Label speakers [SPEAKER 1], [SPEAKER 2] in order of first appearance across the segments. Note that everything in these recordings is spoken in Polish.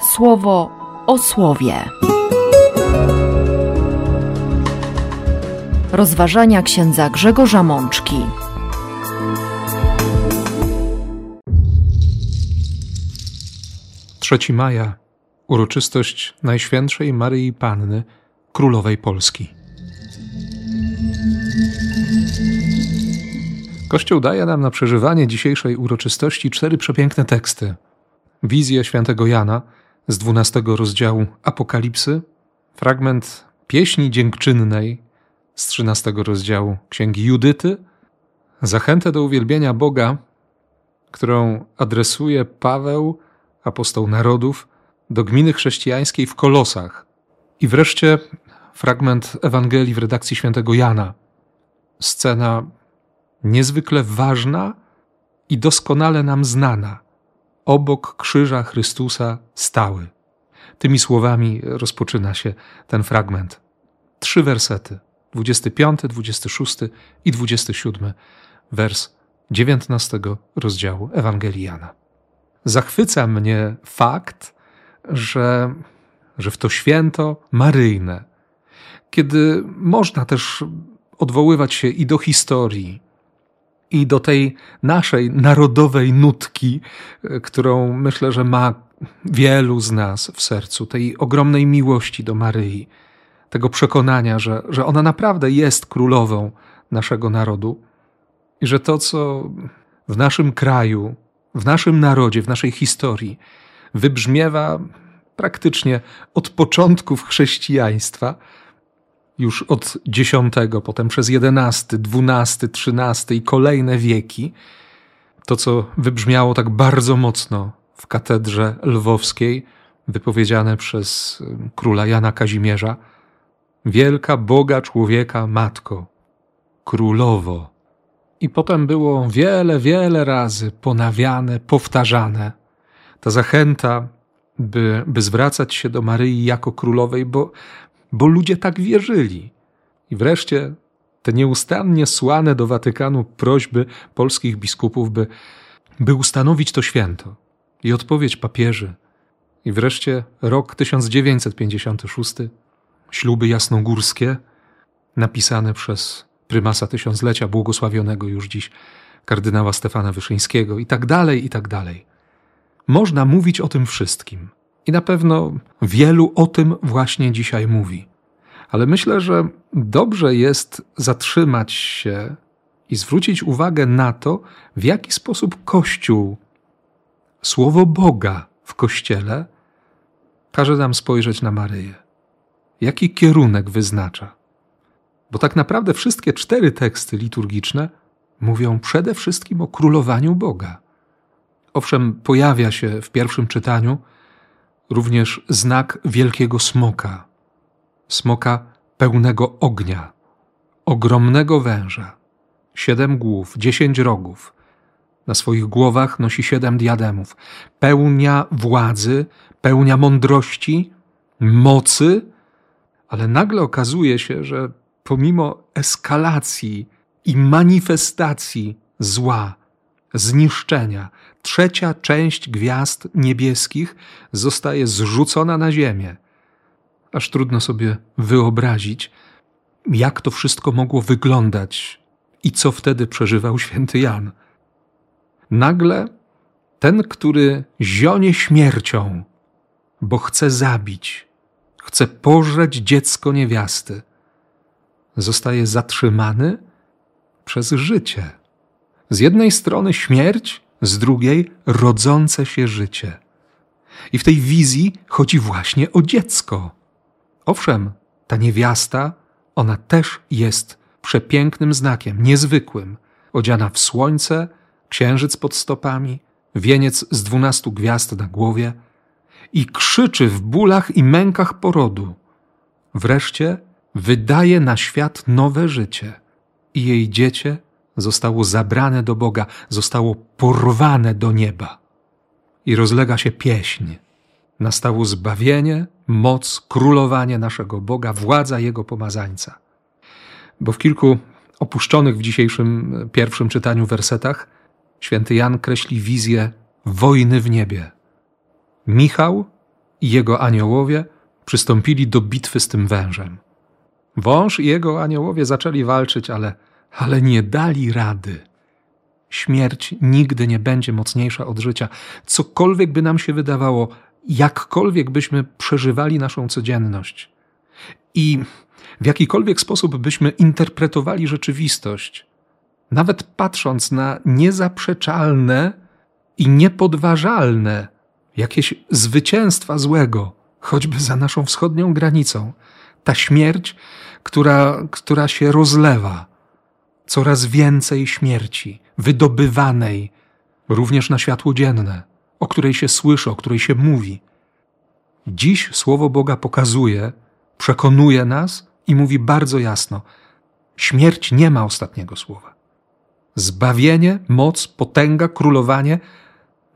[SPEAKER 1] słowo o słowie. Rozważania księdza Grzegorza Mączki.
[SPEAKER 2] Trzeci maja uroczystość Najświętszej Maryi Panny, Królowej Polski. Kościół daje nam na przeżywanie dzisiejszej uroczystości cztery przepiękne teksty. Wizję świętego Jana z dwunastego rozdziału Apokalipsy, fragment pieśni dziękczynnej z trzynastego rozdziału Księgi Judyty, zachętę do uwielbienia Boga, którą adresuje Paweł, apostoł narodów, do gminy chrześcijańskiej w Kolosach i wreszcie fragment Ewangelii w redakcji świętego Jana. Scena niezwykle ważna i doskonale nam znana. Obok krzyża Chrystusa stały. Tymi słowami rozpoczyna się ten fragment. Trzy wersety: 25, 26 i 27, wers 19 rozdziału Ewangelii Jana. Zachwyca mnie fakt, że, że w to święto maryjne, kiedy można też odwoływać się i do historii, i do tej naszej narodowej nutki, którą myślę, że ma wielu z nas w sercu, tej ogromnej miłości do Maryi, tego przekonania, że, że ona naprawdę jest królową naszego narodu i że to, co w naszym kraju, w naszym narodzie, w naszej historii wybrzmiewa praktycznie od początków chrześcijaństwa, już od X, potem przez XI, XII, XIII i kolejne wieki, to co wybrzmiało tak bardzo mocno w katedrze lwowskiej, wypowiedziane przez króla Jana Kazimierza, wielka Boga człowieka matko, królowo. I potem było wiele, wiele razy ponawiane, powtarzane. Ta zachęta, by, by zwracać się do Maryi jako królowej, bo, bo ludzie tak wierzyli. I wreszcie te nieustannie słane do Watykanu prośby polskich biskupów, by, by ustanowić to święto. I odpowiedź papieży. I wreszcie rok 1956, śluby jasnogórskie, napisane przez prymasa tysiąclecia, błogosławionego już dziś kardynała Stefana Wyszyńskiego, i tak dalej, i tak dalej. Można mówić o tym wszystkim. I na pewno wielu o tym właśnie dzisiaj mówi. Ale myślę, że dobrze jest zatrzymać się i zwrócić uwagę na to, w jaki sposób Kościół, słowo Boga w Kościele, każe nam spojrzeć na Maryję. Jaki kierunek wyznacza? Bo tak naprawdę wszystkie cztery teksty liturgiczne mówią przede wszystkim o królowaniu Boga. Owszem, pojawia się w pierwszym czytaniu również znak wielkiego smoka, smoka pełnego ognia, ogromnego węża, siedem głów, dziesięć rogów. Na swoich głowach nosi siedem diademów. Pełnia władzy, pełnia mądrości, mocy, ale nagle okazuje się, że pomimo eskalacji i manifestacji zła, zniszczenia, trzecia część gwiazd niebieskich zostaje zrzucona na ziemię. Aż trudno sobie wyobrazić, jak to wszystko mogło wyglądać i co wtedy przeżywał święty Jan. Nagle ten, który zionie śmiercią, bo chce zabić, chce pożreć dziecko niewiasty, zostaje zatrzymany przez życie. Z jednej strony śmierć, z drugiej rodzące się życie. I w tej wizji chodzi właśnie o dziecko. Owszem, ta niewiasta, ona też jest przepięknym znakiem, niezwykłym, odziana w słońce, księżyc pod stopami, wieniec z dwunastu gwiazd na głowie i krzyczy w bólach i mękach porodu. Wreszcie wydaje na świat nowe życie i jej dziecię zostało zabrane do Boga, zostało porwane do nieba. I rozlega się pieśń. Nastało zbawienie, moc, królowanie naszego Boga, władza Jego pomazańca. Bo w kilku opuszczonych w dzisiejszym pierwszym czytaniu wersetach święty Jan kreśli wizję wojny w niebie. Michał i jego aniołowie przystąpili do bitwy z tym wężem. Wąż i jego aniołowie zaczęli walczyć, ale, ale nie dali rady. Śmierć nigdy nie będzie mocniejsza od życia. Cokolwiek by nam się wydawało, jakkolwiek byśmy przeżywali naszą codzienność i w jakikolwiek sposób byśmy interpretowali rzeczywistość, nawet patrząc na niezaprzeczalne i niepodważalne jakieś zwycięstwa złego, choćby za naszą wschodnią granicą, ta śmierć, która, która się rozlewa, coraz więcej śmierci, wydobywanej również na światło dzienne, o której się słyszy, o której się mówi. Dziś Słowo Boga pokazuje, przekonuje nas i mówi bardzo jasno: śmierć nie ma ostatniego słowa. Zbawienie, moc, potęga, królowanie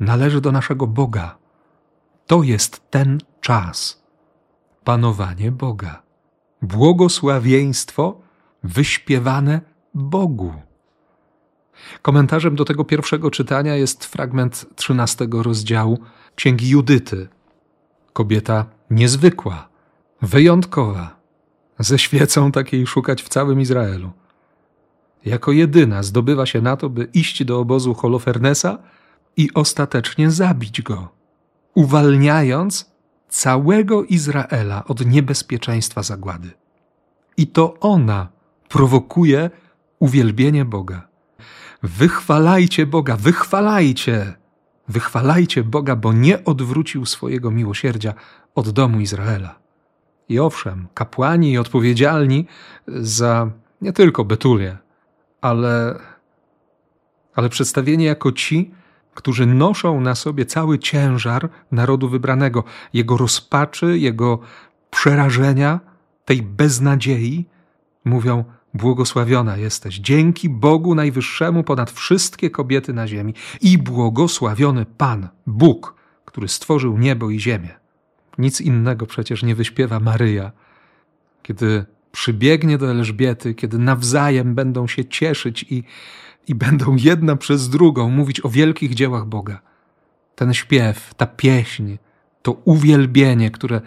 [SPEAKER 2] należy do naszego Boga. To jest ten czas. Panowanie Boga. Błogosławieństwo wyśpiewane Bogu. Komentarzem do tego pierwszego czytania jest fragment trzynastego rozdziału Księgi Judyty. Kobieta niezwykła, wyjątkowa, ze świecą takiej szukać w całym Izraelu. Jako jedyna zdobywa się na to, by iść do obozu Holofernesa i ostatecznie zabić go, uwalniając całego Izraela od niebezpieczeństwa zagłady. I to ona prowokuje uwielbienie Boga. Wychwalajcie Boga, wychwalajcie, wychwalajcie Boga, bo nie odwrócił swojego miłosierdzia od domu Izraela. I owszem, kapłani i odpowiedzialni za nie tylko Betulię, ale, ale przedstawieni jako ci, którzy noszą na sobie cały ciężar narodu wybranego, jego rozpaczy, jego przerażenia, tej beznadziei, mówią: Błogosławiona jesteś, dzięki Bogu Najwyższemu ponad wszystkie kobiety na ziemi, i błogosławiony Pan, Bóg, który stworzył niebo i ziemię. Nic innego przecież nie wyśpiewa Maryja, kiedy przybiegnie do Elżbiety, kiedy nawzajem będą się cieszyć i, i będą jedna przez drugą mówić o wielkich dziełach Boga. Ten śpiew, ta pieśń, to uwielbienie, które,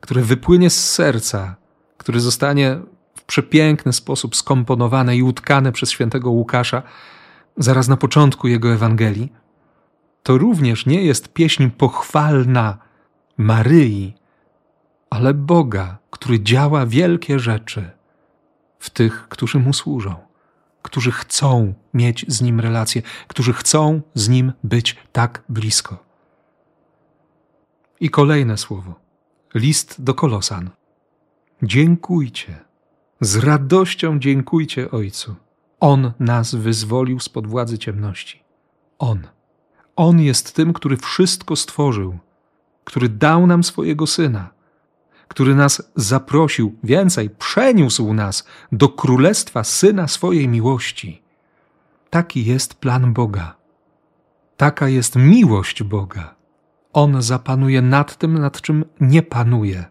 [SPEAKER 2] które wypłynie z serca, które zostanie przepiękny sposób skomponowane i utkane przez świętego Łukasza zaraz na początku jego Ewangelii, to również nie jest pieśń pochwalna Maryi, ale Boga, który działa wielkie rzeczy w tych, którzy mu służą, którzy chcą mieć z nim relacje, którzy chcą z nim być tak blisko. I kolejne słowo. List do Kolosan. Dziękujcie. Z radością dziękujcie Ojcu. On nas wyzwolił spod władzy ciemności. On. On jest tym, który wszystko stworzył, który dał nam swojego Syna, który nas zaprosił, więcej, przeniósł nas do królestwa Syna swojej miłości. Taki jest plan Boga. Taka jest miłość Boga. On zapanuje nad tym, nad czym nie panuje.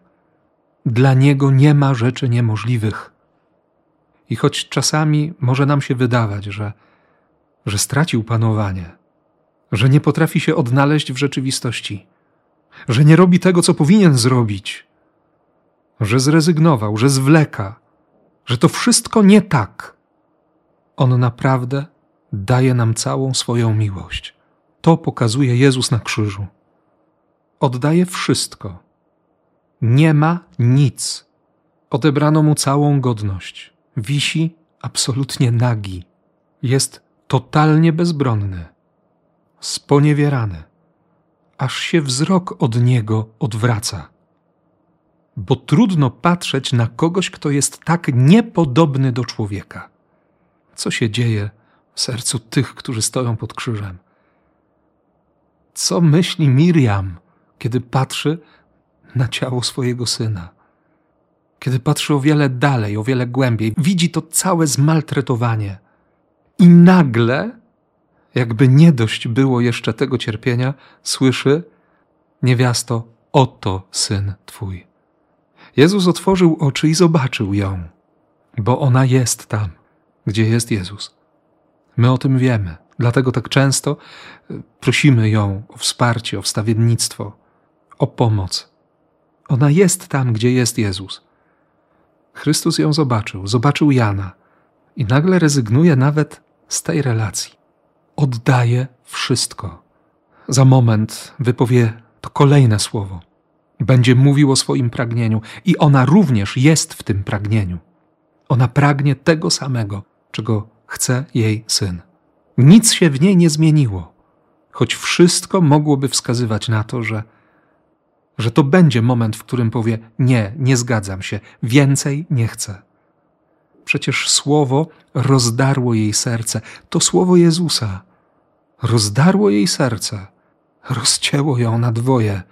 [SPEAKER 2] Dla Niego nie ma rzeczy niemożliwych. I choć czasami może nam się wydawać, że, że stracił panowanie, że nie potrafi się odnaleźć w rzeczywistości, że nie robi tego, co powinien zrobić, że zrezygnował, że zwleka, że to wszystko nie tak. On naprawdę daje nam całą swoją miłość. To pokazuje Jezus na krzyżu. Oddaje wszystko. Nie ma nic. Odebrano mu całą godność. Wisi absolutnie nagi. Jest totalnie bezbronny, sponiewierany aż się wzrok od niego odwraca. Bo trudno patrzeć na kogoś, kto jest tak niepodobny do człowieka. Co się dzieje w sercu tych, którzy stoją pod krzyżem? Co myśli Miriam, kiedy patrzy na ciało swojego syna? Kiedy patrzy o wiele dalej, o wiele głębiej, widzi to całe zmaltretowanie. I nagle jakby nie dość było jeszcze tego cierpienia, słyszy: Niewiasto, oto syn twój. Jezus otworzył oczy i zobaczył ją, bo ona jest tam, gdzie jest Jezus. My o tym wiemy, dlatego tak często e, prosimy ją o wsparcie, o wstawiennictwo, o pomoc, Ona jest tam, gdzie jest Jezus. Chrystus ją zobaczył, zobaczył Jana i nagle rezygnuje nawet z tej relacji. Oddaje wszystko. Za moment wypowie to kolejne słowo. Będzie mówił o swoim pragnieniu i ona również jest w tym pragnieniu. Ona pragnie tego samego, czego chce jej syn. Nic się w niej nie zmieniło, choć wszystko mogłoby wskazywać na to, że, że to będzie moment, w którym powie: Nie, nie zgadzam się, więcej nie chcę. Przecież słowo rozdarło jej serce. To słowo Jezusa rozdarło jej serce, rozcięło ją na dwoje,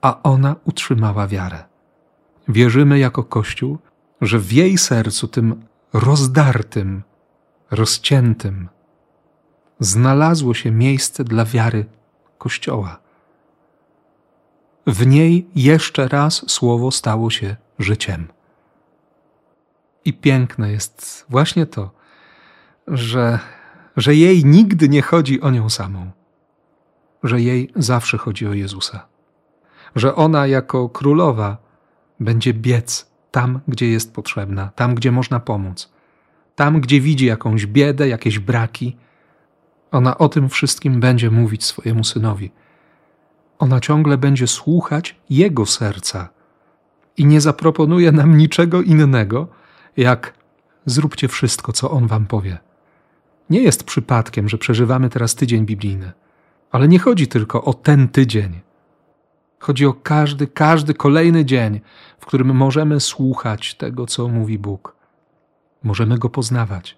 [SPEAKER 2] a ona utrzymała wiarę. Wierzymy jako Kościół, że w jej sercu, tym rozdartym, rozciętym, znalazło się miejsce dla wiary Kościoła. W niej jeszcze raz słowo stało się życiem. I piękne jest właśnie to, że, że jej nigdy nie chodzi o nią samą, że jej zawsze chodzi o Jezusa, że ona jako królowa będzie biec tam, gdzie jest potrzebna, tam, gdzie można pomóc, tam, gdzie widzi jakąś biedę, jakieś braki. Ona o tym wszystkim będzie mówić swojemu synowi. Ona ciągle będzie słuchać jego serca i nie zaproponuje nam niczego innego, jak zróbcie wszystko, co on wam powie. Nie jest przypadkiem, że przeżywamy teraz tydzień biblijny, ale nie chodzi tylko o ten tydzień. Chodzi o każdy, każdy kolejny dzień, w którym możemy słuchać tego, co mówi Bóg. Możemy go poznawać.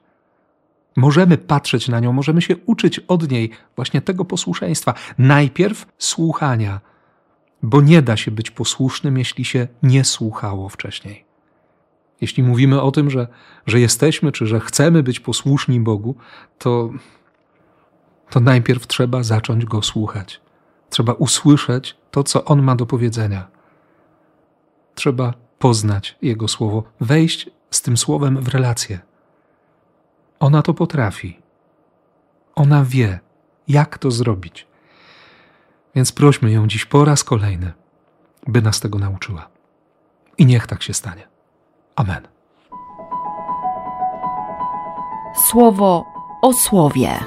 [SPEAKER 2] Możemy patrzeć na nią, możemy się uczyć od niej właśnie tego posłuszeństwa. Najpierw słuchania, bo nie da się być posłusznym, jeśli się nie słuchało wcześniej. Jeśli mówimy o tym, że, że jesteśmy, czy że chcemy być posłuszni Bogu, to, to najpierw trzeba zacząć go słuchać. Trzeba usłyszeć to, co on ma do powiedzenia. Trzeba poznać jego słowo, wejść z tym słowem w relację. Ona to potrafi. Ona wie, jak to zrobić. Więc prośmy ją dziś po raz kolejny, by nas tego nauczyła. I niech tak się stanie. Amen.
[SPEAKER 1] Słowo o słowie.